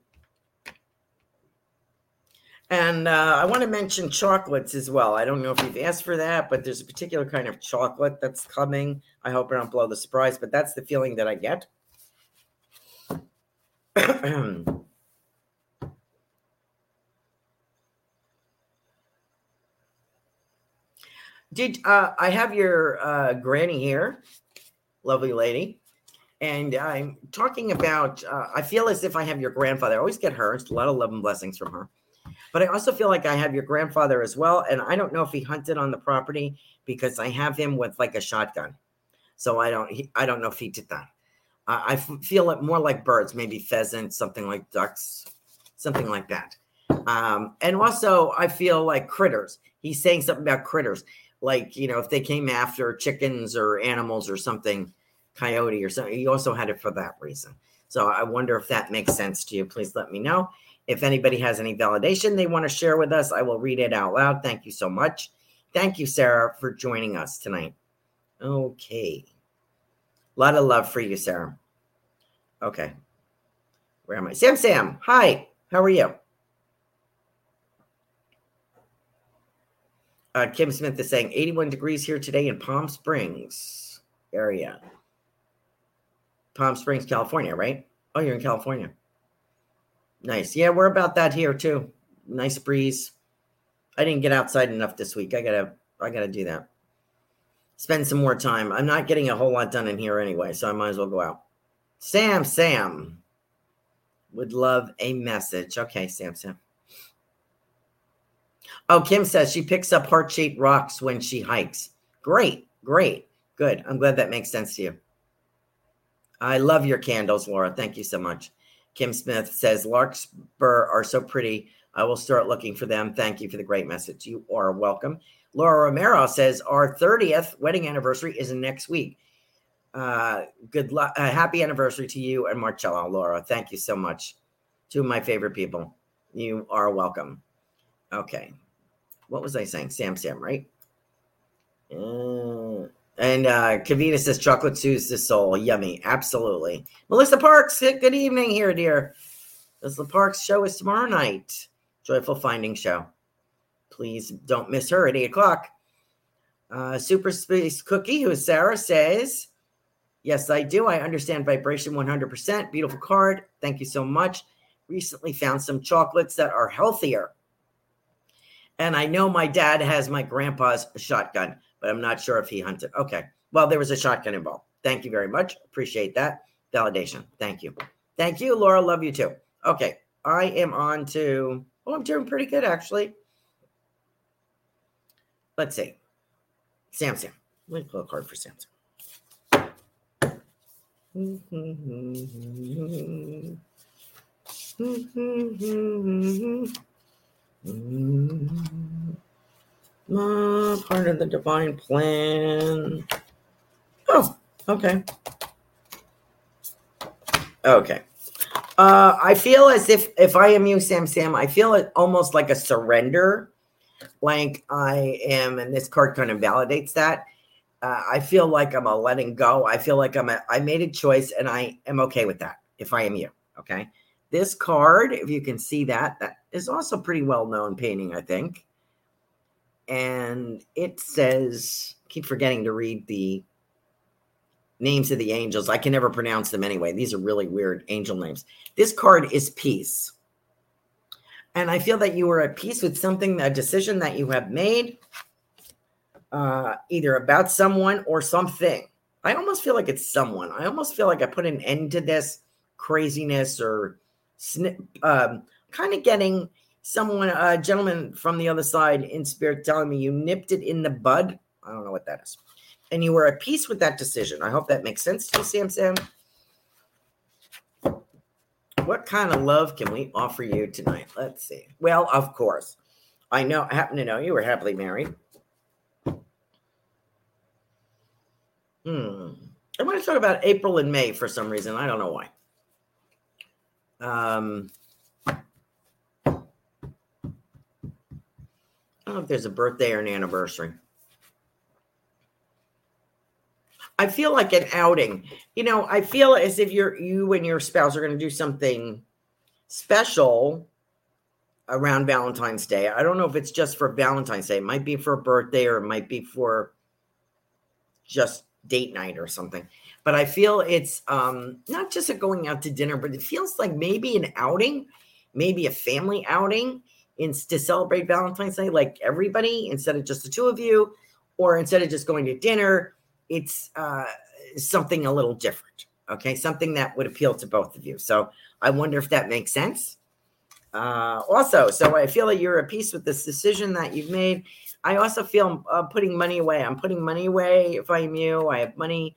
And uh, I want to mention chocolates as well. I don't know if you've asked for that, but there's a particular kind of chocolate that's coming. I hope I don't blow the surprise, but that's the feeling that I get. Did uh, I have your uh, granny here, lovely lady, and I'm talking about. Uh, I feel as if I have your grandfather. I always get her. It's a lot of love and blessings from her, but I also feel like I have your grandfather as well. And I don't know if he hunted on the property because I have him with like a shotgun, so I don't. He, I don't know if he did that. I feel it more like birds, maybe pheasants, something like ducks, something like that. Um, and also, I feel like critters. He's saying something about critters like you know if they came after chickens or animals or something coyote or something He also had it for that reason so i wonder if that makes sense to you please let me know if anybody has any validation they want to share with us i will read it out loud. Thank you so much. Thank you sarah for joining us tonight. Okay. A lot of love for you sarah. Okay. Where am i? Sam sam hi. How are you? Uh, Kim Smith is saying 81 degrees here today in Palm Springs area. Palm Springs, California, right? Oh, you're in California. Nice. Yeah, we're about that here too. Nice breeze. I didn't get outside enough this week. I gotta I gotta do that. Spend some more time. I'm not getting a whole lot done in here anyway, so I might as well go out. Sam, Sam would love a message. Okay, Sam, Sam. Oh, Kim says she picks up heart shaped rocks when she hikes. Great, great, good. I'm glad that makes sense to you. I love your candles, Laura. Thank you so much. Kim Smith says larkspur are so pretty. I will start looking for them. Thank you for the great message. You are welcome. Laura Romero says our 30th wedding anniversary is next week. Uh, good luck. Uh, happy anniversary to you and Marcella, Laura. Thank you so much. Two of my favorite people. You are welcome. Okay. What was I saying? Sam Sam, right? Uh, and uh Kavita says chocolate soothes the soul. Yummy. Absolutely. Melissa Parks, good evening here, dear. Melissa Parks show is tomorrow night. Joyful Finding Show. Please don't miss her at 8 o'clock. Uh, Super Space Cookie, who is Sarah, says, Yes, I do. I understand vibration 100%. Beautiful card. Thank you so much. Recently found some chocolates that are healthier. And I know my dad has my grandpa's shotgun, but I'm not sure if he hunted. Okay. Well, there was a shotgun involved. Thank you very much. Appreciate that validation. Thank you. Thank you, Laura. Love you too. Okay. I am on to, oh, I'm doing pretty good actually. Let's see. Samsung. Let me pull a card for Samsung. Uh, part of the divine plan. Oh, okay. Okay. Uh, I feel as if if I am you, Sam Sam, I feel it almost like a surrender. Like I am, and this card kind of validates that uh, I feel like I'm a letting go. I feel like I'm a, I made a choice and I am okay with that if I am you. Okay. This card, if you can see that, that is also pretty well known painting, I think. And it says, keep forgetting to read the names of the angels. I can never pronounce them anyway. These are really weird angel names. This card is peace. And I feel that you are at peace with something, a decision that you have made uh, either about someone or something. I almost feel like it's someone. I almost feel like I put an end to this craziness or um, kind of getting someone, a gentleman from the other side in spirit telling me you nipped it in the bud. I don't know what that is. And you were at peace with that decision. I hope that makes sense to you, Sam Sam. What kind of love can we offer you tonight? Let's see. Well, of course, I know, I happen to know you were happily married. Hmm. I want to talk about April and May for some reason. I don't know why. Um, don't know if there's a birthday or an anniversary. I feel like an outing. You know, I feel as if you're you and your spouse are going to do something special around Valentine's Day. I don't know if it's just for Valentine's Day. It might be for a birthday or it might be for just date night or something. But I feel it's um, not just a going out to dinner, but it feels like maybe an outing, maybe a family outing in, to celebrate Valentine's Day, like everybody, instead of just the two of you, or instead of just going to dinner, it's uh, something a little different. Okay, something that would appeal to both of you. So I wonder if that makes sense. Uh, also, so I feel like you're at peace with this decision that you've made. I also feel uh, putting money away. I'm putting money away if I'm you. I have money,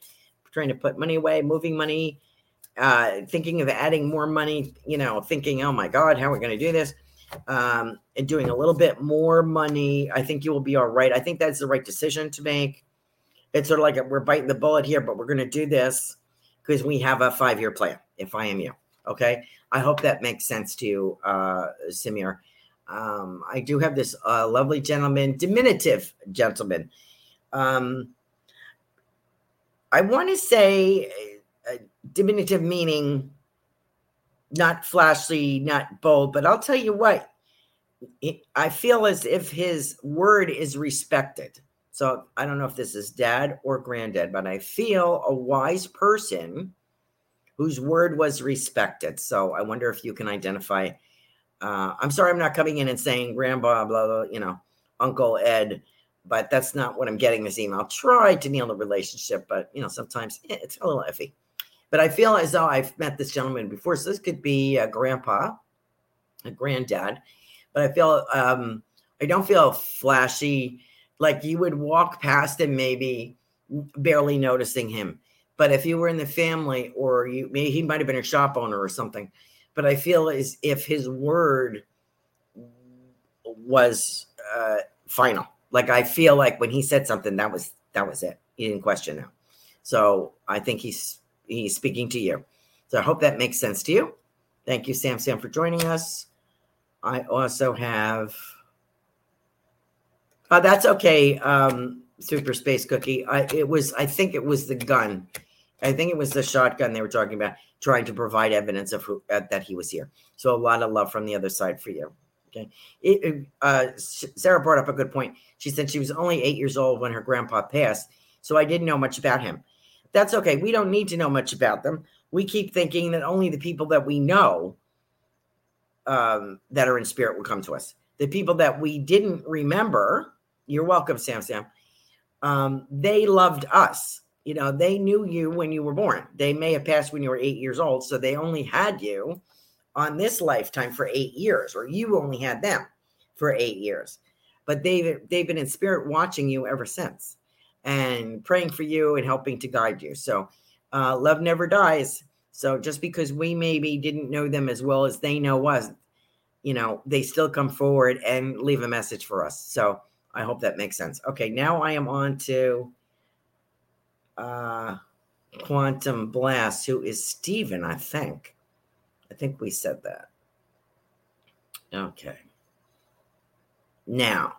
trying to put money away, moving money, uh, thinking of adding more money, you know, thinking, oh my God, how are we going to do this? Um, and doing a little bit more money. I think you will be all right. I think that's the right decision to make. It's sort of like we're biting the bullet here, but we're going to do this because we have a five year plan if I am you. Okay. I hope that makes sense to you, uh, Samir. Um, I do have this uh, lovely gentleman, diminutive gentleman. Um, I want to say uh, diminutive meaning not flashy, not bold, but I'll tell you what, I feel as if his word is respected. So I don't know if this is dad or granddad, but I feel a wise person whose word was respected. So I wonder if you can identify. Uh, I'm sorry, I'm not coming in and saying grandpa, blah, blah, you know, Uncle Ed, but that's not what I'm getting this email. Try to nail the relationship, but you know, sometimes eh, it's a little iffy. But I feel as though I've met this gentleman before. So this could be a grandpa, a granddad, but I feel um, I don't feel flashy like you would walk past him maybe barely noticing him. But if you were in the family or you maybe he might have been a shop owner or something but i feel as if his word was uh, final. Like i feel like when he said something that was that was it. He didn't question him so i think he's he's speaking to you so i hope that makes sense to you thank you sam sam for joining us i also have uh, that's okay, um, Super Space Cookie. I, it was, I think it was the gun. I think it was the shotgun they were talking about, trying to provide evidence of who uh, that he was here. So a lot of love from the other side for you. Okay. It, uh, Sarah brought up a good point. She said she was only eight years old when her grandpa passed, so I didn't know much about him. That's okay. We don't need to know much about them. We keep thinking that only the people that we know um, that are in spirit will come to us. The people that we didn't remember you're welcome, Sam Sam. Um, they loved us. You know, they knew you when you were born. They may have passed when you were eight years old. So they only had you on this lifetime for eight years, or you only had them for eight years. But they've they've been in spirit watching you ever since and praying for you and helping to guide you. So uh, love never dies. So just because we maybe didn't know them as well as they know us, you know, they still come forward and leave a message for us. So I hope that makes sense. Okay, now I am on to uh, Quantum Blast, who is Steven, I think. I think we said that. Okay. Now,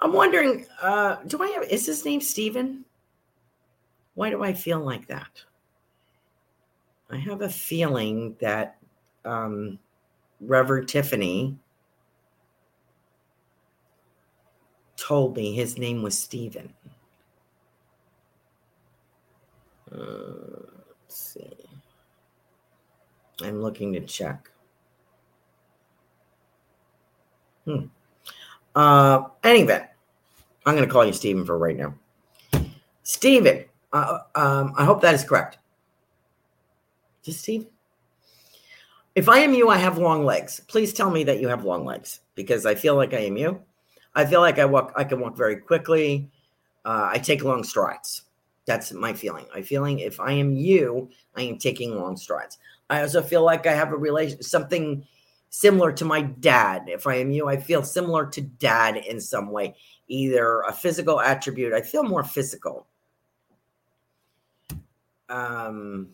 I'm wondering, uh, do I have, is his name Steven? Why do I feel like that? I have a feeling that um, Reverend Tiffany told me his name was Stephen. Uh, let's see. I'm looking to check. Hmm. Uh, anyway, I'm going to call you Stephen for right now. Stephen, uh, um, I hope that is correct. Just Stephen? If I am you, I have long legs. Please tell me that you have long legs because I feel like I am you. I feel like I walk, I can walk very quickly. Uh, I take long strides. That's my feeling. I feeling if I am you, I am taking long strides. I also feel like I have a relation, something similar to my dad. If I am you, I feel similar to dad in some way, either a physical attribute. I feel more physical. Um.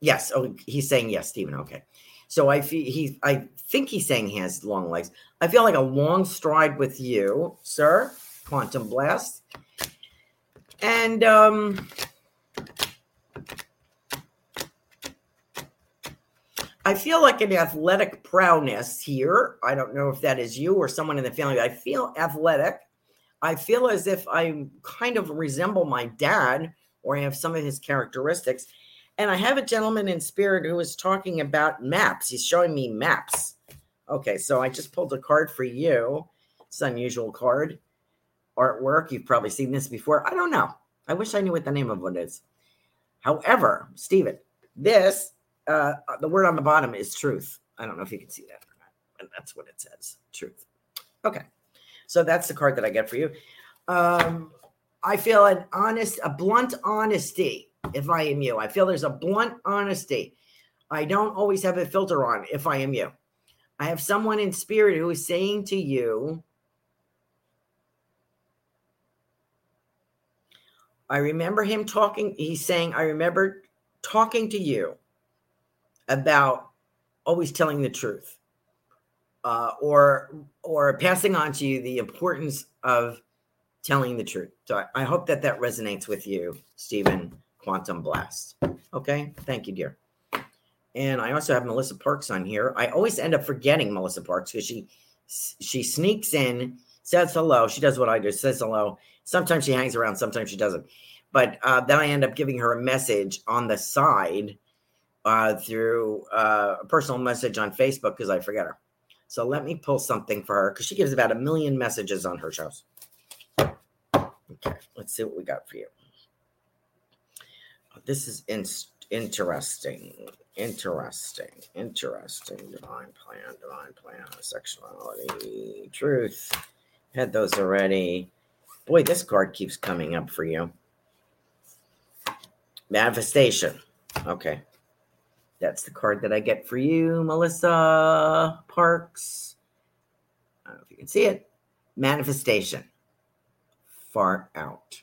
Yes. Oh, he's saying yes, Stephen. Okay. So I feel he. I think he's saying he has long legs. I feel like a long stride with you, sir. Quantum blast. And um I feel like an athletic prowess here. I don't know if that is you or someone in the family. I feel athletic. I feel as if I kind of resemble my dad or I have some of his characteristics. And I have a gentleman in spirit who is talking about maps. He's showing me maps. Okay, so I just pulled a card for you. It's an unusual card. Artwork. You've probably seen this before. I don't know. I wish I knew what the name of it is. However, Stephen, this, uh, the word on the bottom is truth. I don't know if you can see that or not, but that's what it says truth. Okay. So that's the card that I get for you. Um, I feel an honest, a blunt honesty if I am you. I feel there's a blunt honesty. I don't always have a filter on if I am you. I have someone in spirit who is saying to you, I remember him talking. He's saying, I remember talking to you about always telling the truth uh, or or passing on to you the importance of telling the truth. So I, I hope that that resonates with you, Stephen Quantum Blast. Okay. Thank you, dear. And I also have Melissa Parks on here. I always end up forgetting Melissa Parks because she she sneaks in, says hello. She does what I do, says hello. Sometimes she hangs around, sometimes she doesn't. But uh, then I end up giving her a message on the side uh, through uh, a personal message on Facebook because I forget her. So let me pull something for her because she gives about a million messages on her shows. Okay, let's see what we got for you. This is in- interesting. Interesting. Interesting. Divine plan. Divine plan. Sexuality. Truth. Had those already. Boy, this card keeps coming up for you. Manifestation. Okay. That's the card that I get for you, Melissa Parks. I don't know if you can see it. Manifestation. Far out.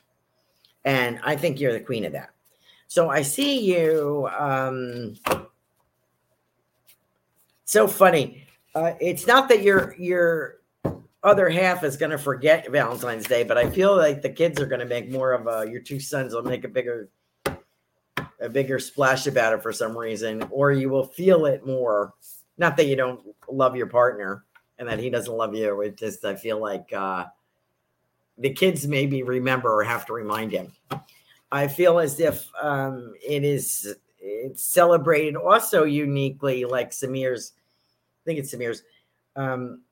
And I think you're the queen of that. So I see you. Um, so funny. Uh, it's not that your your other half is going to forget Valentine's Day, but I feel like the kids are going to make more of a. Your two sons will make a bigger a bigger splash about it for some reason, or you will feel it more. Not that you don't love your partner and that he doesn't love you. It's just I feel like uh, the kids maybe remember or have to remind him. I feel as if um, it is it's celebrated also uniquely, like Samir's. I think it's Samir's. Um,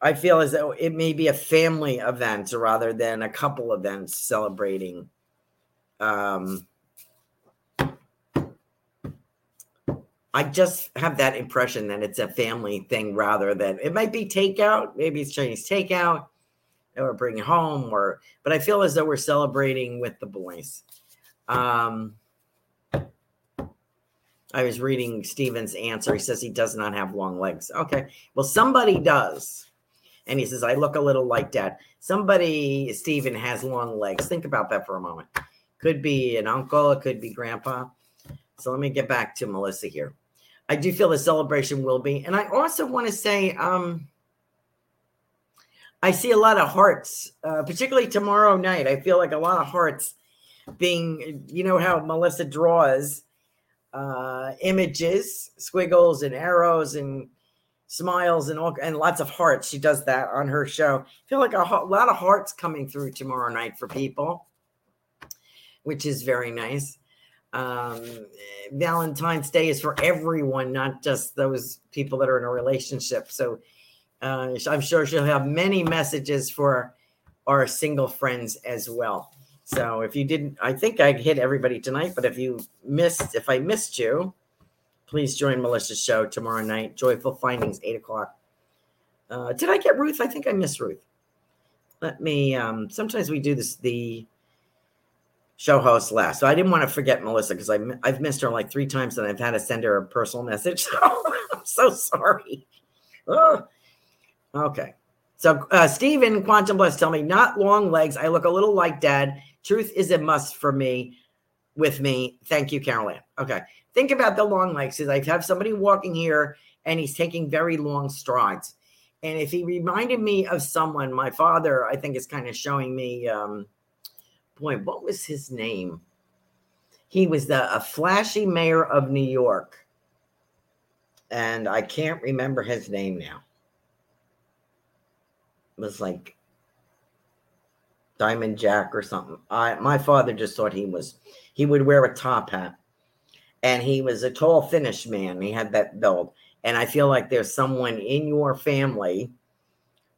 I feel as though it may be a family event rather than a couple events celebrating. Um, I just have that impression that it's a family thing rather than it might be takeout. Maybe it's Chinese takeout or bring home or but I feel as though we're celebrating with the boys. Um I was reading Steven's answer. He says he does not have long legs. Okay. Well, somebody does. And he says, I look a little like dad. Somebody, Steven, has long legs. Think about that for a moment. Could be an uncle, it could be grandpa. So let me get back to Melissa here. I do feel the celebration will be. And I also want to say, um, I see a lot of hearts, uh, particularly tomorrow night. I feel like a lot of hearts being, you know, how Melissa draws uh, images, squiggles, and arrows, and smiles, and all, and lots of hearts. She does that on her show. I feel like a, a lot of hearts coming through tomorrow night for people, which is very nice. Um, Valentine's Day is for everyone, not just those people that are in a relationship. So uh, I'm sure she'll have many messages for our single friends as well. So if you didn't, I think I hit everybody tonight, but if you missed, if I missed you, please join Melissa's show tomorrow night. Joyful Findings, eight o'clock. Uh, did I get Ruth? I think I missed Ruth. Let me. Um, sometimes we do this the show host last, so I didn't want to forget Melissa because I've missed her like three times and I've had to send her a personal message. So I'm so sorry. Okay. So uh, Stephen Quantum Bless tell me not long legs. I look a little like dad. Truth is a must for me. With me, thank you, Carolyn. Okay, think about the long legs. Is I have somebody walking here and he's taking very long strides. And if he reminded me of someone, my father, I think is kind of showing me. Um, boy, what was his name? He was the a flashy mayor of New York, and I can't remember his name now It was like Diamond Jack or something. I my father just thought he was he would wear a top hat. And he was a tall Finnish man. He had that build. And I feel like there's someone in your family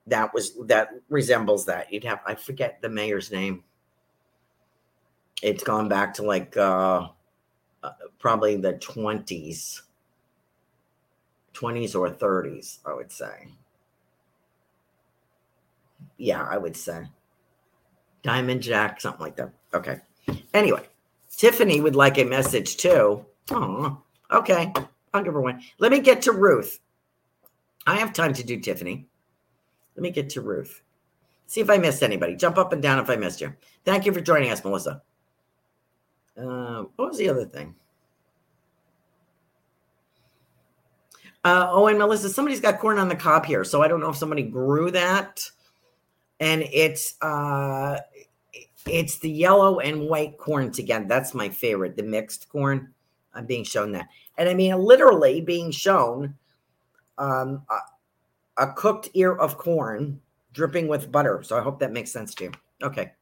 that was that resembles that. You'd have I forget the mayor's name. It's gone back to like uh, uh probably the 20s. 20s or 30s, I would say yeah, I would say Diamond Jack, something like that. Okay. Anyway, Tiffany would like a message too. Oh, okay. I'll give her one. Let me get to Ruth. I have time to do Tiffany. Let me get to Ruth. See if I missed anybody. Jump up and down if I missed you. Thank you for joining us, Melissa. Uh, what was the other thing? Uh, oh, and Melissa, somebody's got corn on the cob here. So I don't know if somebody grew that and it's uh it's the yellow and white corn together. That's my favorite, the mixed corn. I'm being shown that. And I mean, literally being shown um, a, a cooked ear of corn dripping with butter. So I hope that makes sense to you. Okay.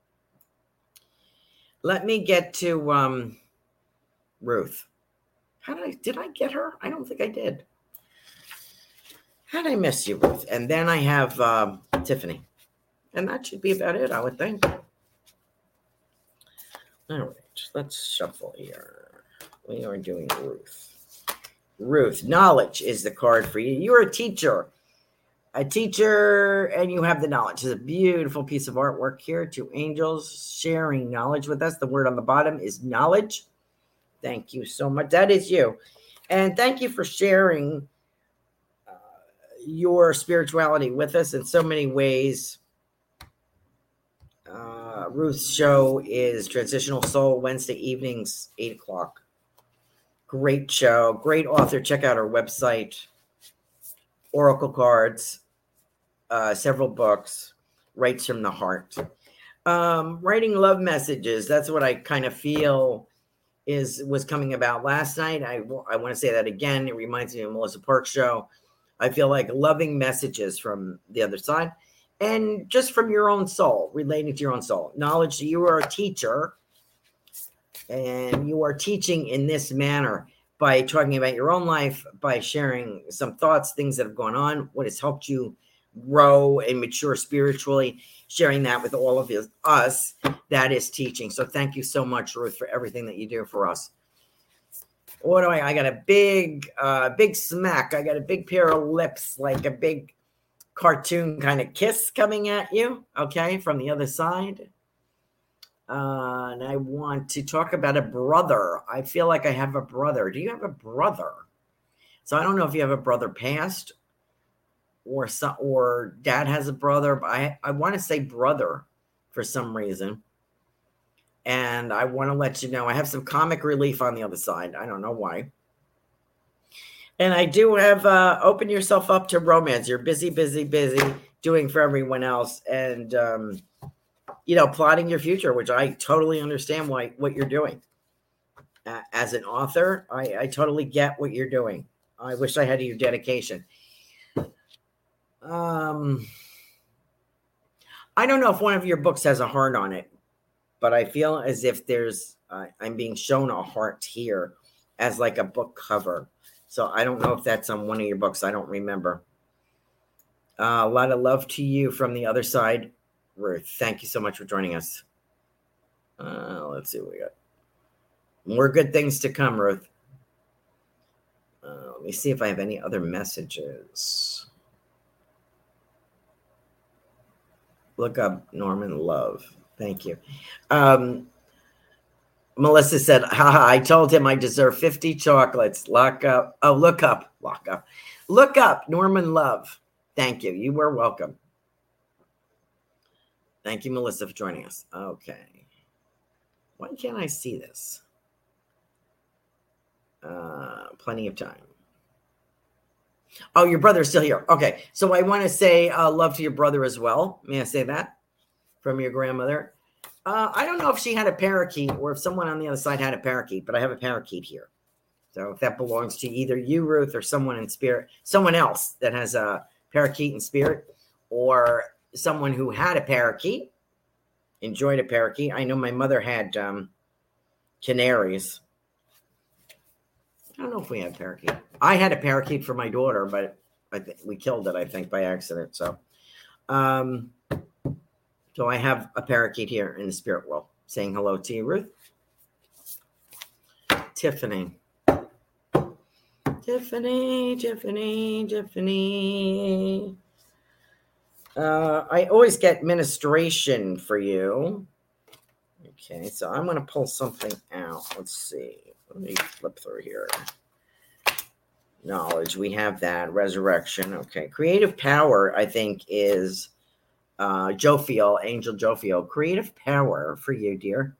Let me get to um, Ruth. How did I did I get her? I don't think I did. How did I miss you, Ruth? And then I have um, Tiffany. And that should be about it, I would think. All right, let's shuffle here. We are doing Ruth. Ruth, knowledge is the card for you. You're a teacher, a teacher, and you have the knowledge. It's a beautiful piece of artwork here. Two angels sharing knowledge with us. The word on the bottom is knowledge. Thank you so much. That is you. And thank you for sharing uh, your spirituality with us in so many ways. Uh, Ruth's show is Transitional Soul Wednesday evenings, 8 o'clock. Great show, great author. Check out her website, Oracle Cards, uh, several books, Writes from the Heart. Um, writing love messages, that's what I kind of feel is was coming about last night. I, I want to say that again. It reminds me of Melissa Park show. I feel like loving messages from the other side and just from your own soul, relating to your own soul. Knowledge that you are a teacher and you are teaching in this manner by talking about your own life, by sharing some thoughts, things that have gone on, what has helped you grow and mature spiritually, sharing that with all of us. That is teaching. So thank you so much, Ruth, for everything that you do for us. What do I? I got a big, uh, big smack. I got a big pair of lips, like a big cartoon kind of kiss coming at you, okay, from the other side. Uh, and I want to talk about a brother. I feel like I have a brother. Do you have a brother? So I don't know if you have a brother past or some, or dad has a brother, but I, I want to say brother for some reason. And I want to let you know I have some comic relief on the other side. I don't know why. And I do have uh, open yourself up to romance. You're busy, busy, busy doing for everyone else, and um, you know, plotting your future, which I totally understand why what you're doing. Uh, as an author, I, I totally get what you're doing. I wish I had your dedication. Um, I don't know if one of your books has a heart on it, but I feel as if there's uh, I'm being shown a heart here as like a book cover. So I don't know if that's on one of your books. I don't remember. Uh, a lot of love to you from the other side, Ruth. Thank you so much for joining us. Uh, let's see what we got. More good things to come, Ruth. Uh, let me see if I have any other messages. Look up Norman Love. Thank you. Um, Melissa said, haha, I told him I deserve 50 chocolates. Lock up. Oh, look up. Lock up. Look up Norman Love. Thank you. You were welcome. Thank you, Melissa, for joining us. Okay. Why can't I see this? Uh, plenty of time. Oh, your brother's still here. Okay. So I want to say uh, love to your brother as well. May I say that from your grandmother? Uh, I don't know if she had a parakeet or if someone on the other side had a parakeet, but I have a parakeet here. So if that belongs to either you, Ruth, or someone in spirit, someone else that has a parakeet in spirit, or someone who had a parakeet, enjoyed a parakeet. I know my mother had um, canaries. I don't know if we had parakeet. I had a parakeet for my daughter, but I we killed it, I think, by accident. So, um, so I have a parakeet here in the spirit world saying hello to you, Ruth. Tiffany. Tiffany, Tiffany, Tiffany. Uh, I always get ministration for you. Okay, so I'm going to pull something out. Let's see. Let me flip through here. Knowledge, we have that. Resurrection. Okay. Creative power, I think, is uh, Jophiel, Angel Jophiel. Creative power for you, dear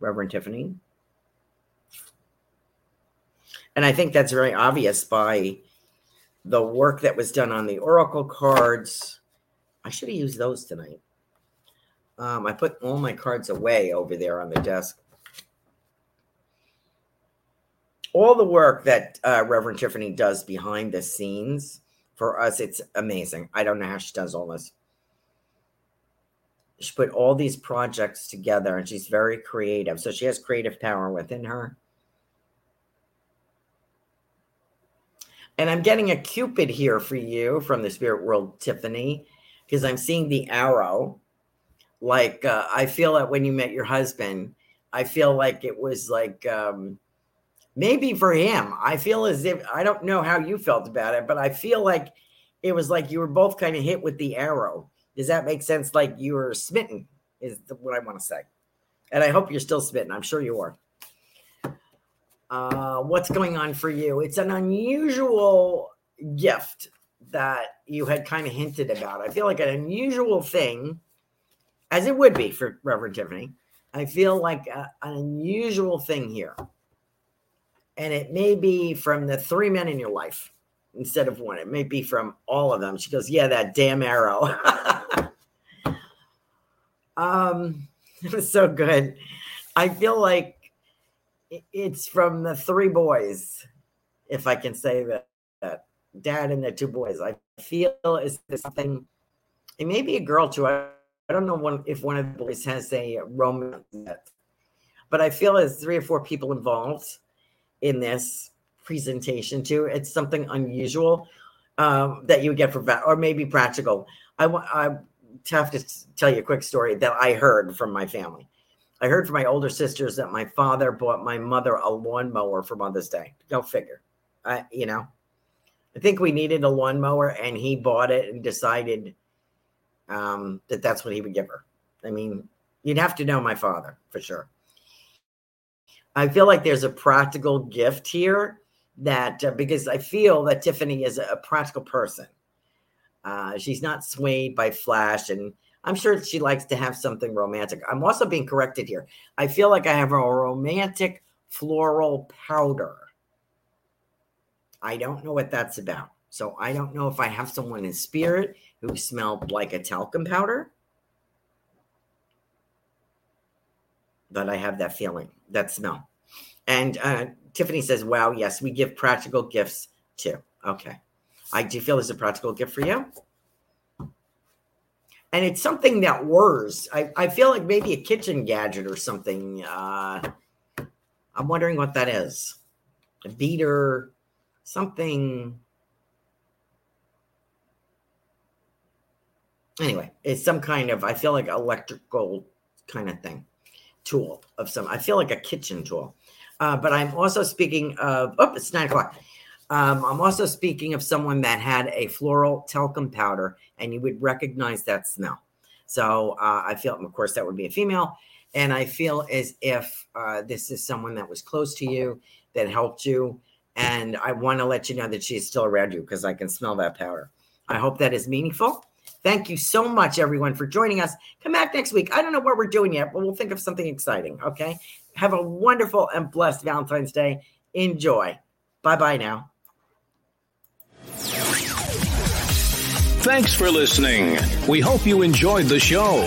Reverend Tiffany. And I think that's very obvious by the work that was done on the oracle cards. I should have used those tonight. Um, I put all my cards away over there on the desk. All the work that uh, Reverend Tiffany does behind the scenes for us, it's amazing. I don't know how she does all this. She put all these projects together and she's very creative. So she has creative power within her. And I'm getting a Cupid here for you from the spirit world, Tiffany, because I'm seeing the arrow. Like, uh, I feel that when you met your husband, I feel like it was like, um, maybe for him, I feel as if I don't know how you felt about it, but I feel like it was like you were both kind of hit with the arrow. Does that make sense? Like you were smitten, is what I want to say. And I hope you're still smitten. I'm sure you are. Uh, what's going on for you? It's an unusual gift that you had kind of hinted about. I feel like an unusual thing, as it would be for Reverend Tiffany. I feel like a, an unusual thing here and it may be from the three men in your life instead of one. It may be from all of them. She goes, Yeah, that damn arrow. um, it was so good. I feel like it's from the three boys, if I can say that. that dad and the two boys. I feel is something. It may be a girl too. I, I don't know one, if one of the boys has a romance, but I feel there's three or four people involved in this presentation too. It's something unusual um, that you get for or maybe practical. I want I have to tell you a quick story that I heard from my family. I heard from my older sisters that my father bought my mother a lawnmower for Mother's Day. Go figure. I, you know, I think we needed a lawnmower, and he bought it and decided um, that that's what he would give her. I mean, you'd have to know my father for sure. I feel like there's a practical gift here that uh, because I feel that Tiffany is a practical person. Uh, she's not swayed by flash, and I'm sure she likes to have something romantic. I'm also being corrected here. I feel like I have a romantic floral powder. I don't know what that's about. So I don't know if I have someone in spirit who smelled like a talcum powder. But I have that feeling, that smell. And uh, Tiffany says, wow, yes, we give practical gifts too. Okay. I do feel it's a practical gift for you. And it's something that whirs. I, I feel like maybe a kitchen gadget or something. Uh, I'm wondering what that is. A beater, something. Anyway, it's some kind of, I feel like electrical kind of thing, tool of some, I feel like a kitchen tool. Uh, but I'm also speaking of, oh, it's nine o'clock. Um, I'm also speaking of someone that had a floral talcum powder, and you would recognize that smell. So uh, I feel, of course, that would be a female. And I feel as if uh, this is someone that was close to you, that helped you. And I want to let you know that she's still around you because I can smell that powder. I hope that is meaningful. Thank you so much, everyone, for joining us. Come back next week. I don't know what we're doing yet, but we'll think of something exciting. Okay. Have a wonderful and blessed Valentine's Day. Enjoy. Bye bye now. Thanks for listening. We hope you enjoyed the show.